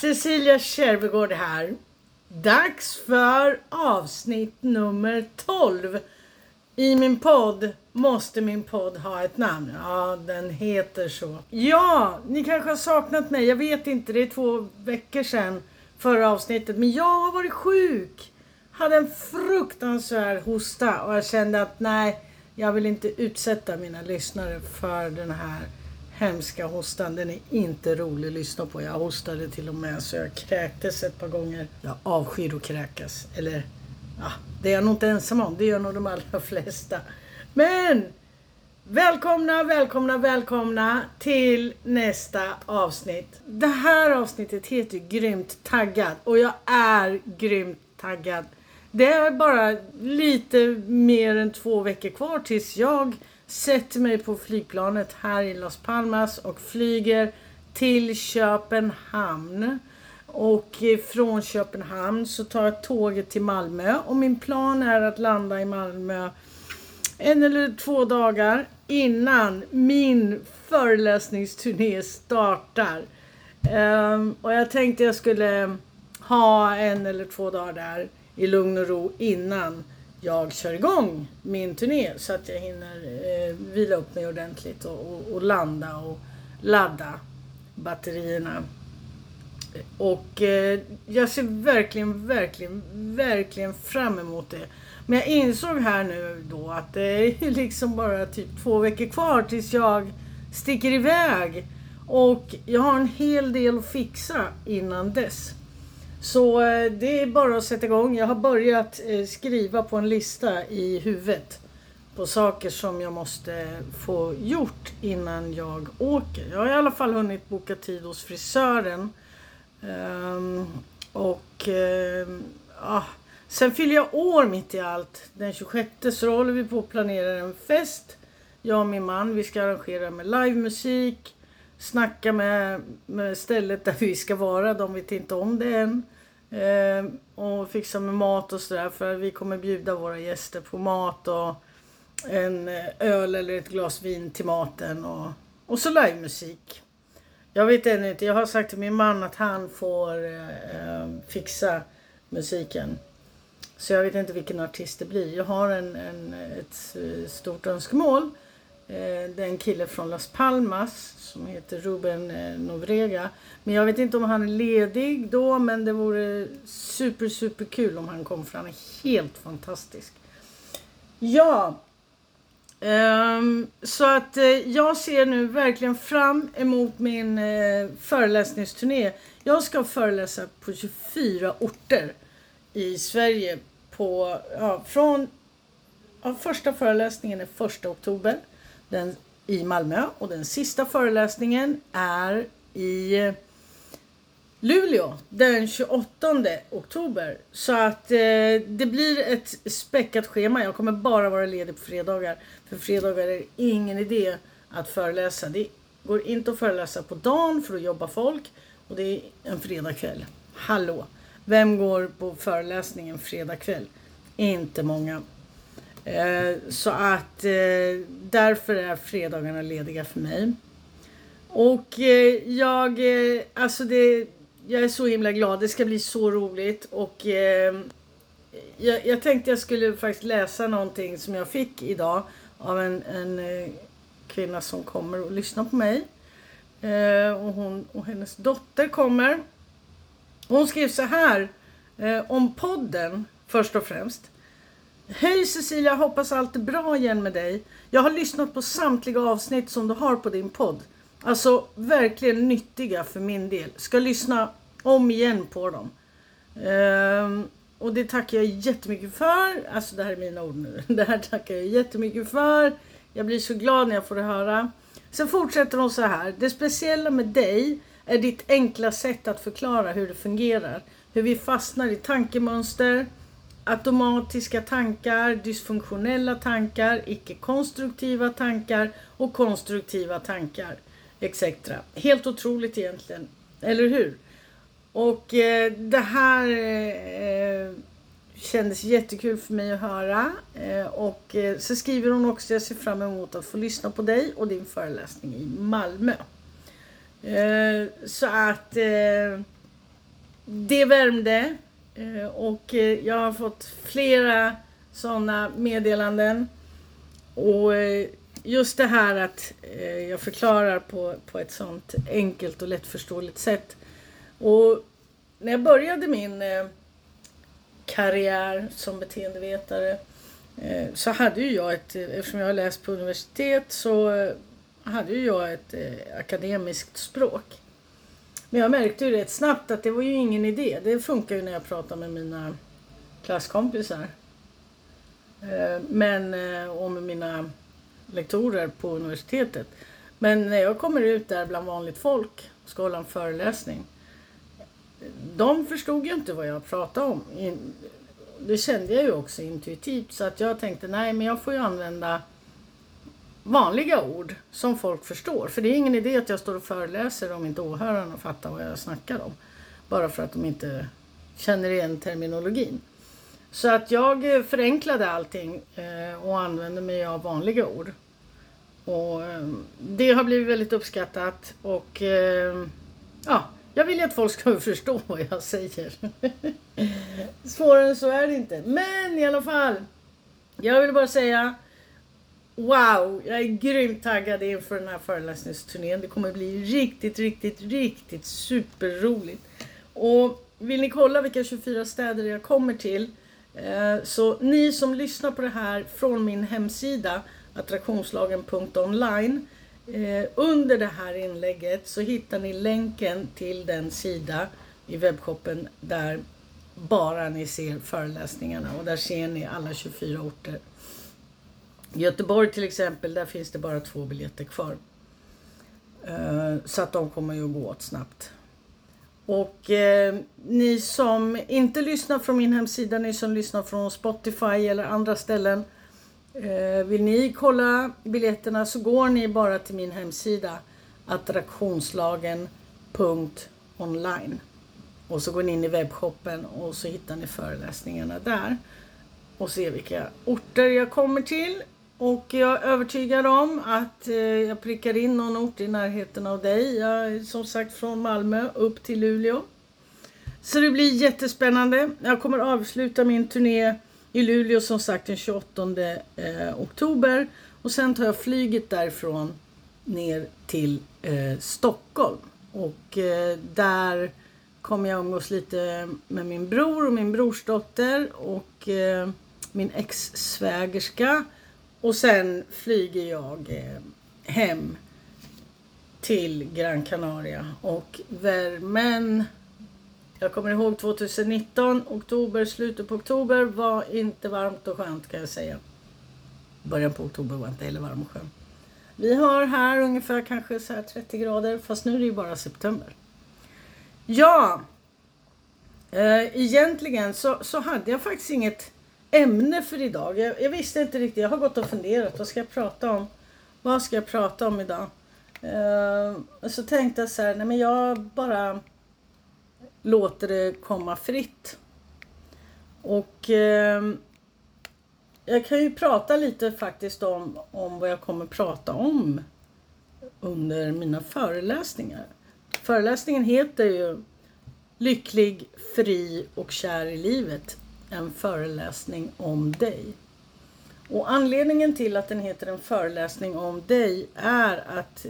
Cecilia Kärvegård här. Dags för avsnitt nummer 12. I min podd måste min podd ha ett namn. Ja, den heter så. Ja, ni kanske har saknat mig. Jag vet inte, det är två veckor sedan förra avsnittet. Men jag har varit sjuk. Hade en fruktansvärd hosta och jag kände att nej, jag vill inte utsätta mina lyssnare för den här hemska hostan. Den är inte rolig att lyssna på. Jag hostade till och med så jag kräktes ett par gånger. Jag avskyr att kräkas. Eller, ja, det är jag nog inte ensam om. Det gör nog de allra flesta. Men! Välkomna, välkomna, välkomna till nästa avsnitt. Det här avsnittet heter Grymt taggad och jag är grymt taggad. Det är bara lite mer än två veckor kvar tills jag sätter mig på flygplanet här i Las Palmas och flyger till Köpenhamn. Och eh, från Köpenhamn så tar jag tåget till Malmö och min plan är att landa i Malmö en eller två dagar innan min föreläsningsturné startar. Um, och jag tänkte jag skulle ha en eller två dagar där i lugn och ro innan jag kör igång min turné så att jag hinner eh, vila upp mig ordentligt och, och, och, landa och ladda batterierna. Och eh, jag ser verkligen, verkligen, verkligen fram emot det. Men jag insåg här nu då att det är liksom bara typ två veckor kvar tills jag sticker iväg. Och jag har en hel del att fixa innan dess. Så eh, det är bara att sätta igång. Jag har börjat eh, skriva på en lista i huvudet på saker som jag måste eh, få gjort innan jag åker. Jag har i alla fall hunnit boka tid hos frisören. Ehm, och ja. Sen fyller jag år mitt i allt. Den 26 så håller vi på att planera en fest. Jag och min man. Vi ska arrangera med livemusik snacka med, med stället där vi ska vara. De vet inte om det än. Eh, och fixa med mat och sådär. För vi kommer bjuda våra gäster på mat och en eh, öl eller ett glas vin till maten. Och, och så livemusik. Jag vet ännu inte. Jag har sagt till min man att han får eh, eh fixa musiken. Så jag vet inte vilken artist det blir. Jag har en, en ett eh, stort önskemål. Eh, det är en kille från Las Palmas som heter Ruben eh, Novrega. Men jag vet inte om han är ledig då men det vore super super kul om han kom för han är helt fantastisk. Ja. Ehm, så att eh, jag ser nu verkligen fram emot min föreläsningsturné. Jag ska föreläsa på 24 orter i Sverige på, ja, från ja, första föreläsningen är första oktober den, i Malmö och den sista föreläsningen är i eh, Luleå den 28 oktober. Så att eh, det blir ett späckat schema. Jag kommer bara vara ledig på fredagar. För fredagar är det ingen idé att föreläsa. Det går inte att föreläsa på dagen för att jobba folk. Och det är en fredagkväll. Hallå! Vem går på föreläsningen fredag kväll? Inte många. Eh, så att eh, därför är fredagarna lediga för mig. Och eh, jag, alltså det, jag är så himla glad. Det ska bli så roligt. Och jag, jag, tänkte jag skulle faktiskt läsa någonting som jag fick idag av en, en kvinna som kommer och lyssnar på mig. och, hon, och hennes dotter kommer. Hon skrev så här om podden först och främst. Hej Cecilia, hoppas allt är bra igen med dig. Jag har lyssnat på samtliga avsnitt som du har på din podd. Alltså verkligen nyttiga för min del. Ska lyssna om igen på dem. Ehm, och det tackar jag jättemycket för. Alltså det här är mina ord nu. Det här tackar jag jättemycket för. Jag blir så glad när jag får det höra. Sen fortsätter hon så här. Det speciella med dig är ditt enkla sätt att förklara hur det fungerar. Hur vi fastnar i tankemönster automatiska tankar, dysfunktionella tankar, icke-konstruktiva tankar och konstruktiva tankar etc. Helt otroligt egentligen, eller hur? Och eh, det här eh, kändes jättekul för mig att höra. Eh, och eh, så skriver hon också, jag ser fram emot att få lyssna på dig och din föreläsning i Malmö. Eh, så att eh, det värmde Eh, och eh, jag har fått flera sådana meddelanden. Och eh, just det här att jag förklarar på, på ett sådant enkelt och lättförståeligt sätt. Och när jag började min karriär som beteendevetare så hade ju jag ett, eftersom jag har läst på universitet så hade ju jag ett akademiskt språk. Men jag märkte ju rätt snabbt att det var ju ingen idé. Det funkar ju när jag pratar med mina klasskompisar. Eh, men, eh, och med mina lektorer på universitetet. Men när jag kommer ut där bland vanligt folk och ska hålla en föreläsning. De förstod ju inte vad jag pratade om. Det kände jag ju också intuitivt. Så att jag tänkte, nej men jag får ju använda vanliga ord som folk förstår. För det är ingen idé att jag står och föreläser om inte åhörarna fattar vad jag snackar om. Bara för att de inte känner igen terminologin. Så att jag förenklade allting eh, och använde mig av vanliga ord. Och eh, det har blivit väldigt uppskattat och eh, ja, jag vill ju att folk ska förstå vad jag säger. Svårare än så är det inte. Men i alla fall. Jag vill bara säga Wow, jag är grymt taggad inför den här föreläsningsturnén. Det kommer bli riktigt, riktigt, riktigt superroligt. Och vill ni kolla vilka 24 städer jag kommer till eh, så ni som lyssnar på det här från min hemsida attraktionslagen.online eh, under det här inlägget så hittar ni länken till den sida i webbshoppen där bara ni ser föreläsningarna och där ser ni alla 24 orter Göteborg till exempel, där finns det bara två biljetter kvar. Eh, så att de kommer ju att gå åt snabbt. Och eh, ni som inte lyssnar från min hemsida, ni som lyssnar från Spotify eller andra ställen. Eh, vill ni kolla biljetterna så går ni bara till min hemsida attraktionslagen.online. Och så går ni in i webbshoppen och så hittar ni föreläsningarna där. Och ser vilka orter jag kommer till och jag är övertygad om att eh, jag prickar in någon ort i närheten av dig. Jag är som sagt från Malmö upp till Luleå. Så det blir jättespännande. Jag kommer avsluta min turné i Luleå som sagt den 28 eh, oktober. Och sen tar jag flyget därifrån ner till eh, Stockholm. Och eh, där kommer jag umgås lite med min bror och min brorsdotter och eh, min ex-svägerska och sen flyger jag eh, hem till Gran Canaria och värmen jag kommer ihåg 2019, oktober, slutet på oktober var inte varmt och skönt kan jag säga. Början på oktober var inte heller varm och skön. Vi har här ungefär kanske så 30 grader fast nu är det ju bara september. Ja, eh, egentligen så, så hade jag faktiskt inget ämne för idag. Jag, jag, visste inte riktigt. Jag har gått och funderat. Vad ska jag prata om? Vad ska jag prata om idag? Uh, så tänkte jag så här, nej men jag bara låter det komma fritt. Och uh, jag kan ju prata lite faktiskt om, om vad jag kommer prata om under mina föreläsningar. Föreläsningen heter ju Lycklig, fri och kär i livet en föreläsning om dig. Och anledningen till att den heter en föreläsning om dig är att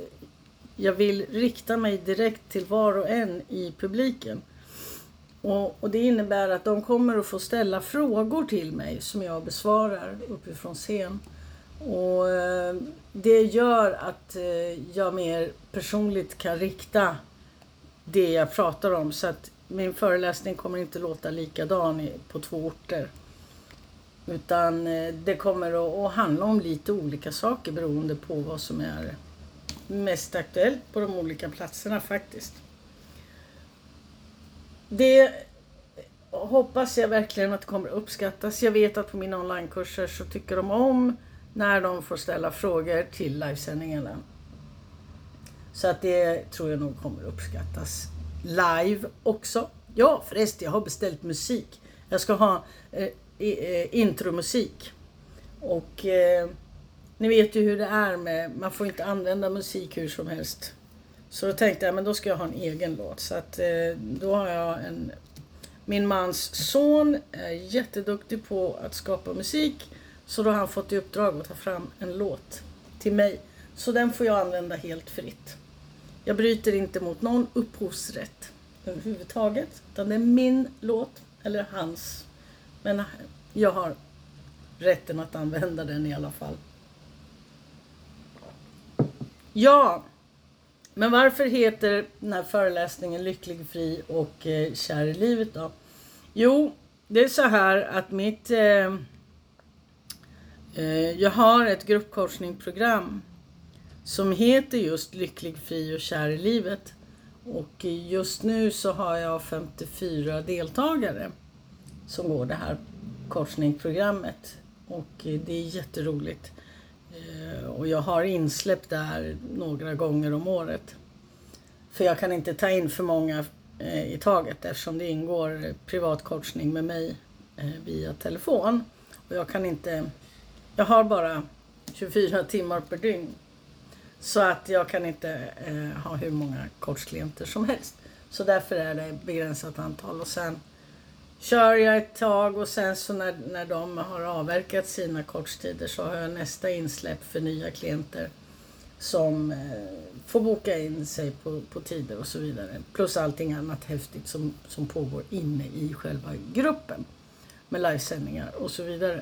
jag vill rikta mig direkt till var och en i publiken. Och, och, det innebär att de kommer att få ställa frågor till mig som jag besvarar uppifrån scen. Och eh, det gör att eh, jag mer personligt kan rikta det jag pratar om. Så att min föreläsning kommer inte låta likadan på två orter. Utan eh, det kommer att handla om lite olika saker beroende på vad som är mest aktuellt på de olika platserna faktiskt. Det hoppas jag verkligen att det kommer uppskattas. Jag vet att på mina onlinekurser så tycker de om när de får ställa frågor till livesändningarna. Så att det tror jag nog kommer uppskattas live också. Ja förresten, jag har beställt musik. Jag ska ha eh, eh, intromusik. Och eh, ni vet ju hur det är med, man får inte använda musik hur som helst. Så då tänkte jag, men då ska jag ha en egen låt. Så att eh, då har jag en Min mans son är jätteduktig på att skapa musik. Så då har han fått i uppdrag att ta fram en låt till mig. Så den får jag använda helt fritt. Jag bryter inte mot någon upphovsrätt överhuvudtaget. Utan det är min låt, eller hans. Men jag har rätten att använda den i alla fall. Ja, men varför heter den här föreläsningen Lycklig, fri och eh, kär i livet då? Jo, det är så här att mitt... Eh, eh, jag har ett gruppcoachningprogram som heter just Lycklig, fri och kär i livet. Och just nu så har jag 54 deltagare som går det här coachningprogrammet. Och det är jätteroligt. Eh, och jag har insläpp där några gånger om året. För jag kan inte ta in för många eh, i taget eftersom det ingår privat coachning med mig eh, via telefon. Och jag kan inte... Jag har bara 24 timmar per dygn. Så att jag kan inte eh, ha hur många coachklienter som helst. Så därför är det begränsat antal. Och sen kör jag ett tag och sen så när, när de har avverkat sina korttider så har jag nästa insläpp för nya klienter som eh, får boka in sig på, på tider och så vidare. Plus allting annat häftigt som, som pågår inne i själva gruppen med livesändningar och så vidare.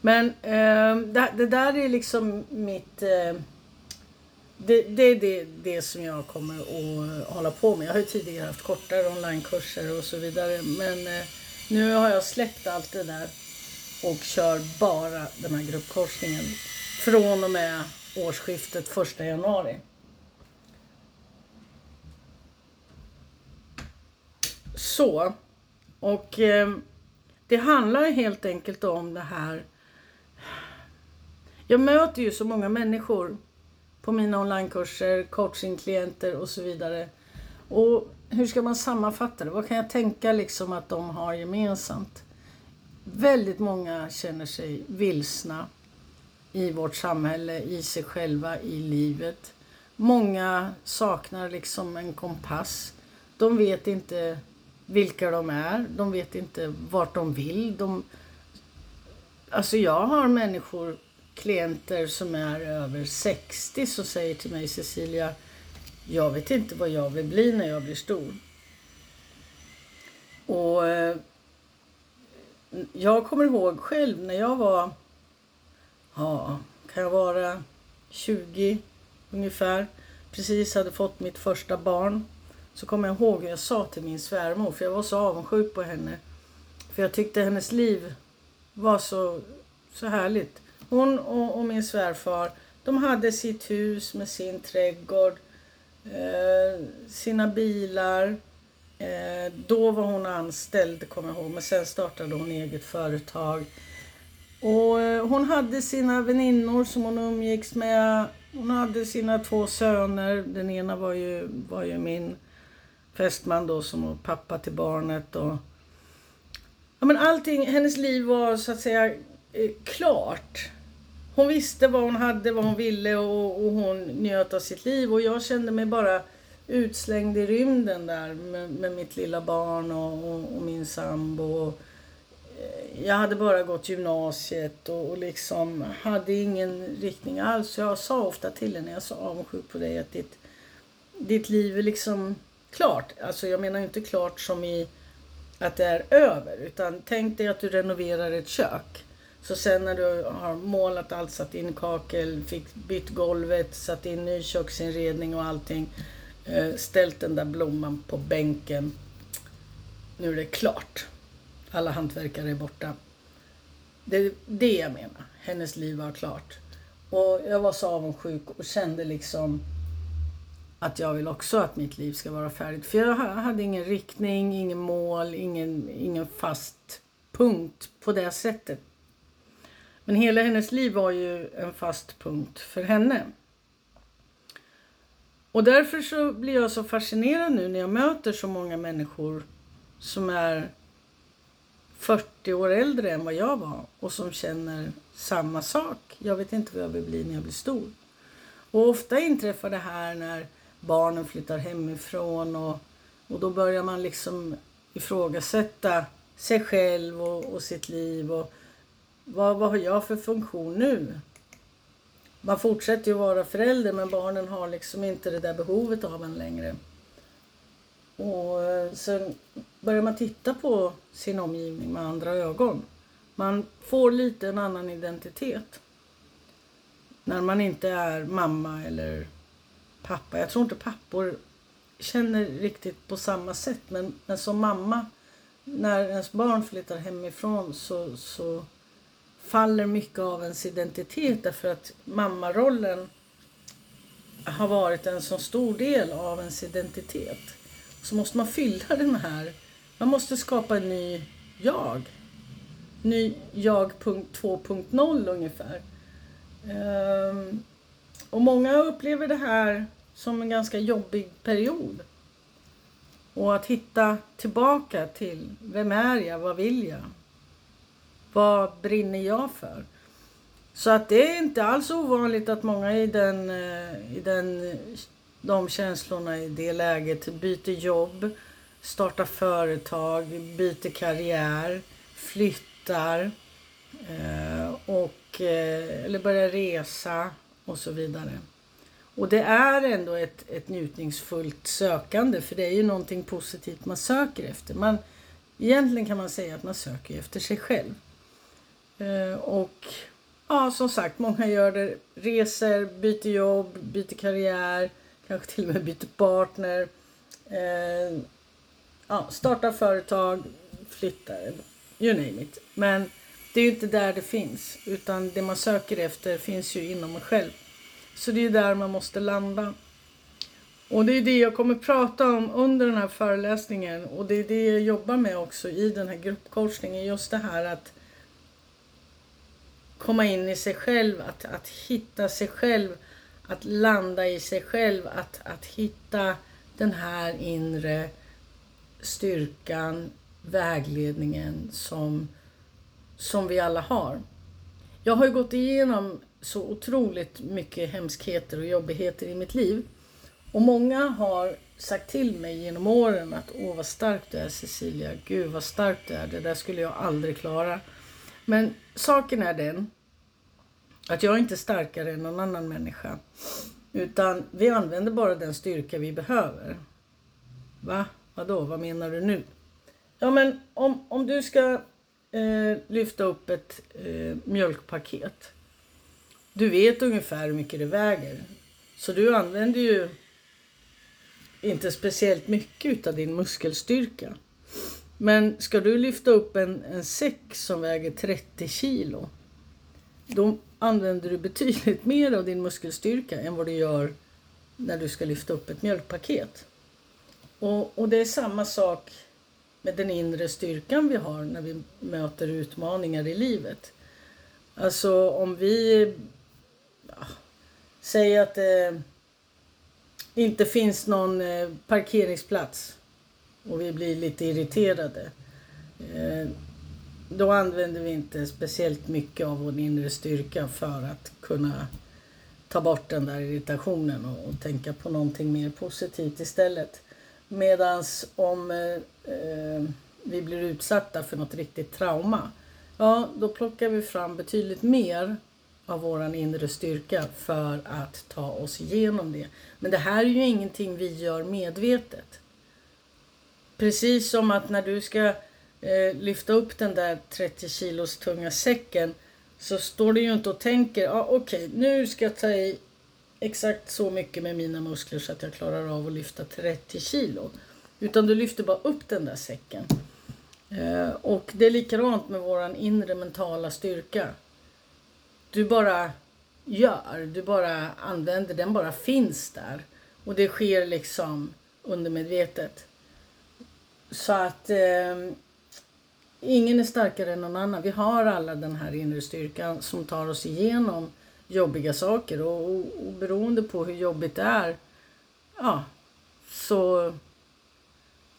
Men eh, det, det, där är liksom mitt... Eh, det, det är det, det som jag kommer att hålla på med. Jag har ju tidigare haft kortare onlinekurser och så vidare. Men eh, nu har jag släppt allt det där och kör bara den här gruppkorsningen från och med årsskiftet 1 januari. Så. Och eh, det handlar helt enkelt om det här. Jag möter ju så många människor på mina onlinekurser, coachingklienter och så vidare. Och hur ska man sammanfatta det? Vad kan jag tänka liksom att de har gemensamt? Väldigt många känner sig vilsna i vårt samhälle, i sig själva, i livet. Många saknar liksom en kompass. De vet inte vilka de är. De vet inte vart de vill. De... Alltså jag har människor, klienter som är över 60 som säger till mig Cecilia jag vet inte vad jag vill bli när jag blir stor. Och eh, jag kommer ihåg själv när jag var, ja, kan jag vara 20 ungefär, precis hade fått mitt första barn. Så kommer jag ihåg hur jag sa till min svärmor, för jag var så avundsjuk på henne. För jag tyckte hennes liv var så, så härligt. Hon och, och min svärfar, de hade sitt hus med sin trädgård. Eh, sina bilar. Eh, då var hon anställd, kommer jag ihåg, men sen startade hon eget företag. Och eh, hon hade sina väninnor som hon umgicks med. Hon hade sina två söner. Den ena var ju, var ju min fästman då som var pappa till barnet. Och, ja, men allting, hennes liv var så att säga eh, klart hon visste vad hon hade, vad hon ville och, och, hon njöt av sitt liv. Och jag kände mig bara utslängd i rymden där med, med mitt lilla barn och, och, och min sambo. Jag hade bara gått gymnasiet och, och liksom hade ingen riktning alls. Jag sa ofta till henne, jag sa avundsjuk på dig, att ditt, ditt liv är liksom klart. Alltså jag menar inte klart som i att det är över. Utan tänk dig att du renoverar ett kök. Så sen när du har målat allt, satt in kakel, fick bytt golvet, satt in ny köksinredning och allting. Eh, ställt den där blomman på bänken. Nu är det klart. Alla hantverkare är borta. Det är det jag menar. Hennes liv var klart. Och jag var så avundsjuk och kände liksom att jag vill också att mitt liv ska vara färdigt. För jag hade ingen riktning, ingen mål, ingen, ingen fast punkt på det sättet. Men hela hennes liv var ju en fast punkt för henne. Och därför så blir jag så fascinerad nu när jag möter så många människor som är 40 år äldre än vad jag var och som känner samma sak. Jag vet inte vad jag vill bli när jag blir stor. Och ofta inträffar det här när barnen flyttar hemifrån och, och då börjar man liksom ifrågasätta sig själv och, och sitt liv. Och vad, vad har jag för funktion nu? Man fortsätter ju vara förälder men barnen har liksom inte det där behovet av en längre. Och eh, sen börjar man titta på sin omgivning med andra ögon. Man får lite en annan identitet. När man inte är mamma eller pappa. Jag tror inte pappor känner riktigt på samma sätt. Men, men som mamma, när ens barn flyttar hemifrån så, så faller mycket av ens identitet därför att mammarollen har varit en så stor del av ens identitet. Så måste man fylla den här. Man måste skapa en ny jag. Ny jag 2.0 ungefär. Ehm, och många upplever det här som en ganska jobbig period. Och att hitta tillbaka till vem är jag, vad vill jag? Vad brinner jag för? Så att det är inte alls ovanligt att många i, den, eh, i den, de känslorna i det läget byter jobb, startar företag, byter karriär, flyttar eh, och, eh, eller börjar resa och så vidare. Och det är ändå ett, ett njutningsfullt sökande för det är ju någonting positivt man söker efter. Man, egentligen kan man säga att man söker efter sig själv. Eh, och ja, som sagt, många gör det. Reser, byter jobb, byter karriär, kanske till och med byter partner. Eh, ja, startar företag, flyttar, you name it. Men det är ju inte där det finns, utan det man söker efter finns ju inom en själv. Så det är där man måste landa. Och det är det jag kommer prata om under den här föreläsningen och det är det jag jobbar med också i den här gruppcoachningen. Just det här att komma in i sig själv, att, att hitta sig själv, att landa i sig själv, att, att hitta den här inre styrkan, vägledningen som, som vi alla har. Jag har ju gått igenom så otroligt mycket hemskheter och jobbigheter i mitt liv. Och många har sagt till mig genom åren att åh vad stark du är Cecilia, gud vad stark du är, det där skulle jag aldrig klara. Men saken är den att jag är inte starkare än någon annan människa. Utan vi använder bara den styrka vi behöver. Va? Vadå? Vad menar du nu? Ja men om, om du ska eh, lyfta upp ett eh, mjölkpaket. Du vet ungefär hur mycket det väger. Så du använder ju inte speciellt mycket av din muskelstyrka. Men ska du lyfta upp en, en säck som väger 30 kilo. Då använder du betydligt mer av din muskelstyrka än vad du gör när du ska lyfta upp ett mjölkpaket. Och, och det är samma sak med den inre styrkan vi har när vi möter utmaningar i livet. Alltså om vi ja, säger att det inte finns någon eh, parkeringsplats och vi blir lite irriterade. Eh, då använder vi inte speciellt mycket av vår inre styrka för att kunna ta bort den där irritationen och, och tänka på någonting mer positivt istället. Medans om eh, eh, vi blir utsatta för något riktigt trauma, ja då plockar vi fram betydligt mer av våran inre styrka för att ta oss igenom det. Men det här är ju ingenting vi gör medvetet. Precis som att när du ska eh, lyfta upp den där 30 kilos tunga säcken så står du ju inte och tänker, ah, okej okay, nu ska jag ta i exakt så mycket med mina muskler så att jag klarar av att lyfta 30 kilo. Utan du lyfter bara upp den där säcken. Eh, och det är likadant med våran inre mentala styrka. Du bara gör, du bara använder, den bara finns där. Och det sker liksom undermedvetet. Så att eh, ingen är starkare än någon annan. Vi har alla den här inre styrkan som tar oss igenom jobbiga saker och, och, och beroende på hur jobbigt det är ja, så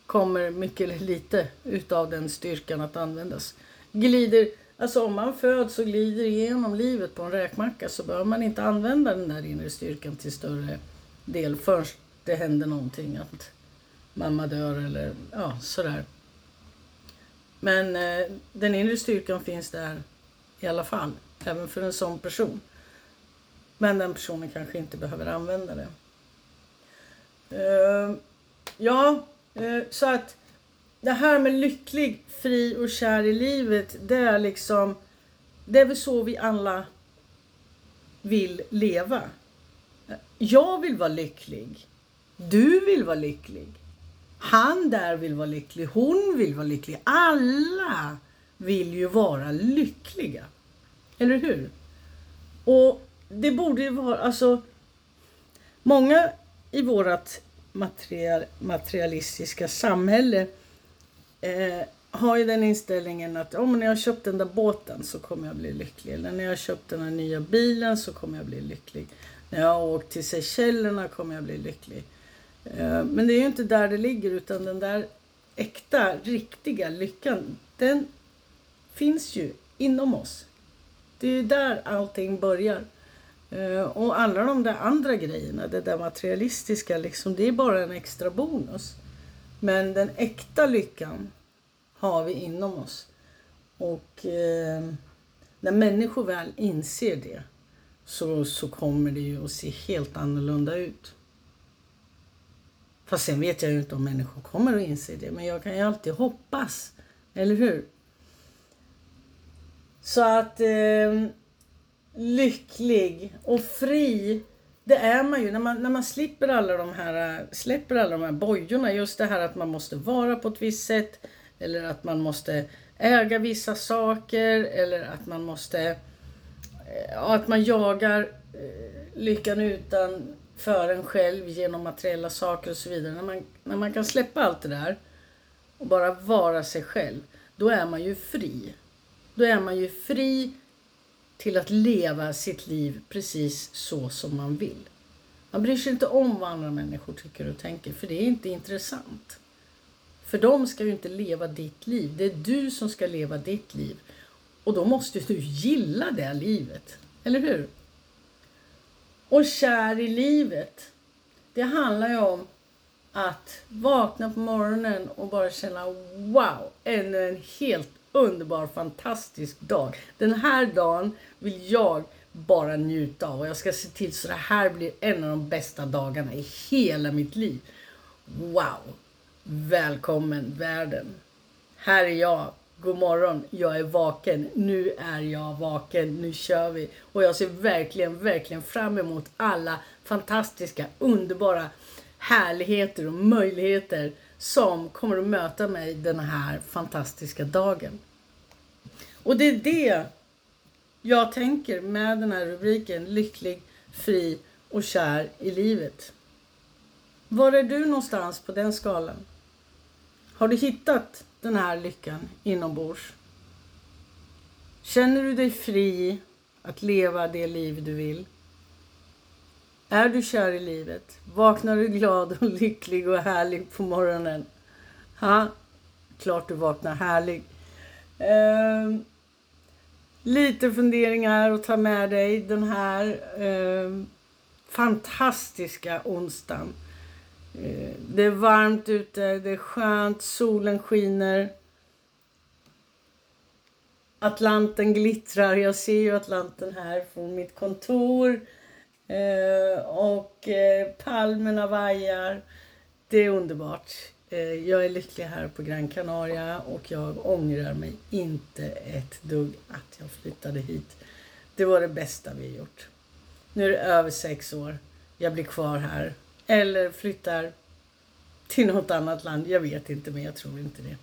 kommer mycket eller lite utav den styrkan att användas. Glider, alltså om man föds och glider igenom livet på en räkmacka så behöver man inte använda den där inre styrkan till större del förrän det händer någonting, att mamma dör eller ja, sådär. Men eh, den inre styrkan finns där i alla fall, även för en sån person. Men den personen kanske inte behöver använda det. Eh, ja, eh, så att det här med lycklig, fri och kär i livet, det är liksom, det är väl så vi alla vill leva. Jag vill vara lycklig. Du vill vara lycklig. Han där vill vara lycklig. Hon vill vara lycklig. Alla vill ju vara lyckliga. Eller hur? Och det borde ju vara, alltså många i vårat material, materialistiska samhälle eh, har ju den inställningen att om oh, när jag har köpt den där båten så kommer jag bli lycklig. Eller när jag har köpt den här nya bilen så kommer jag bli lycklig. När jag har åkt till Seychellerna kommer jag bli lycklig. Eh, men det är ju inte där det ligger utan den där äkta, riktiga lyckan den finns ju inom oss. Det är ju där allting börjar. Eh, och alla de där andra grejerna, det där materialistiska, liksom, det är bara en extra bonus. Men den äkta lyckan har vi inom oss. Och eh, när människor väl inser det så, så kommer det ju att se helt annorlunda ut. Fast sen vet jag ju inte om människor kommer att inse det, men jag kan ju alltid hoppas. Eller hur? Så att eh, lycklig och fri, det är man ju när man, när man slipper alla de här, släpper alla de här bojorna. Just det här att man måste vara på ett visst sätt eller att man måste äga vissa saker eller att man måste eh, att man jagar eh, lyckan utan för en själv genom materiella saker och så vidare. När man, när man kan släppa allt det där och bara vara sig själv, då är man ju fri. Då är man ju fri till att leva sitt liv precis så som man vill. Man bryr sig inte om vad andra människor tycker och tänker, för det är inte intressant. För de ska ju inte leva ditt liv. Det är du som ska leva ditt liv. Och då måste du gilla det livet. Eller hur? Och kär i livet. Det handlar ju om att vakna på morgonen och bara känna wow, ännu en helt underbar, fantastisk dag. Den här dagen vill jag bara njuta av och jag ska se till så det här blir en av de bästa dagarna i hela mitt liv. Wow! Välkommen världen! Här är jag. God morgon, jag är vaken. Nu är jag vaken. Nu kör vi. Och jag ser verkligen, verkligen fram emot alla fantastiska, underbara härligheter och möjligheter som kommer att möta mig den här fantastiska dagen. Och det är det jag tänker med den här rubriken Lycklig, fri och kär i livet. Var är du någonstans på den skalan? Har du hittat den här lyckan inombords? Känner du dig fri att leva det liv du vill? Är du kär i livet? Vaknar du glad och lycklig och härlig på morgonen? Ha? Klart du vaknar härlig. Uh, lite funderingar att ta med dig den här uh, fantastiska onsdagen. Eh, det är varmt ute, det är skönt, solen skiner. Atlanten glittrar. Jag ser ju Atlanten här från mitt kontor. Eh, och eh, palmerna vajar. Det är underbart. Eh, jag är lycklig här på Gran Canaria och jag ångrar mig inte ett dugg att jag flyttade hit. Det var det bästa vi gjort. Nu är det över sex år. Jag blir kvar här. Eller flyttar till något annat land. Jag vet inte, men jag tror inte det.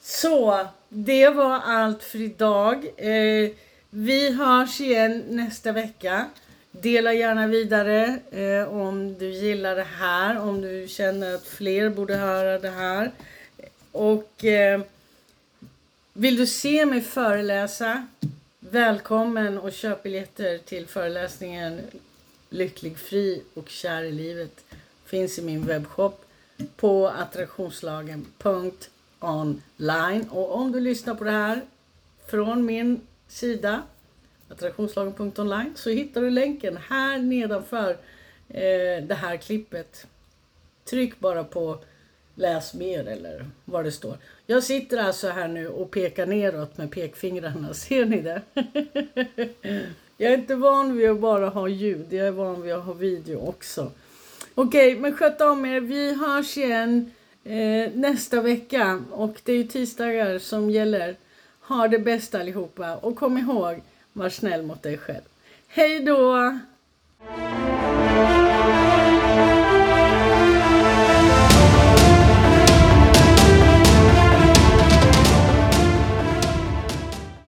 Så, det var allt för idag. Eh, vi hörs igen nästa vecka. Dela gärna vidare eh, om du gillar det här, om du känner att fler borde höra det här. Och eh, vill du se mig föreläsa? Välkommen och köp biljetter till föreläsningen Lycklig, fri och kär i livet. Finns i min webbshop på attraktionslagen.online. Och om du lyssnar på det här från min sida attraktionslagen.online så hittar du länken här nedanför eh, det här klippet. Tryck bara på läs mer eller vad det står. Jag sitter alltså här nu och pekar neråt med pekfingrarna. Ser ni det? Jag är inte van vid att bara ha ljud. Jag är van vid att ha video också. Okej, men sköt om er. Vi hörs igen eh, nästa vecka. Och det är ju tisdagar som gäller. Ha det bäst allihopa. Och kom ihåg, var snäll mot dig själv. Hej då!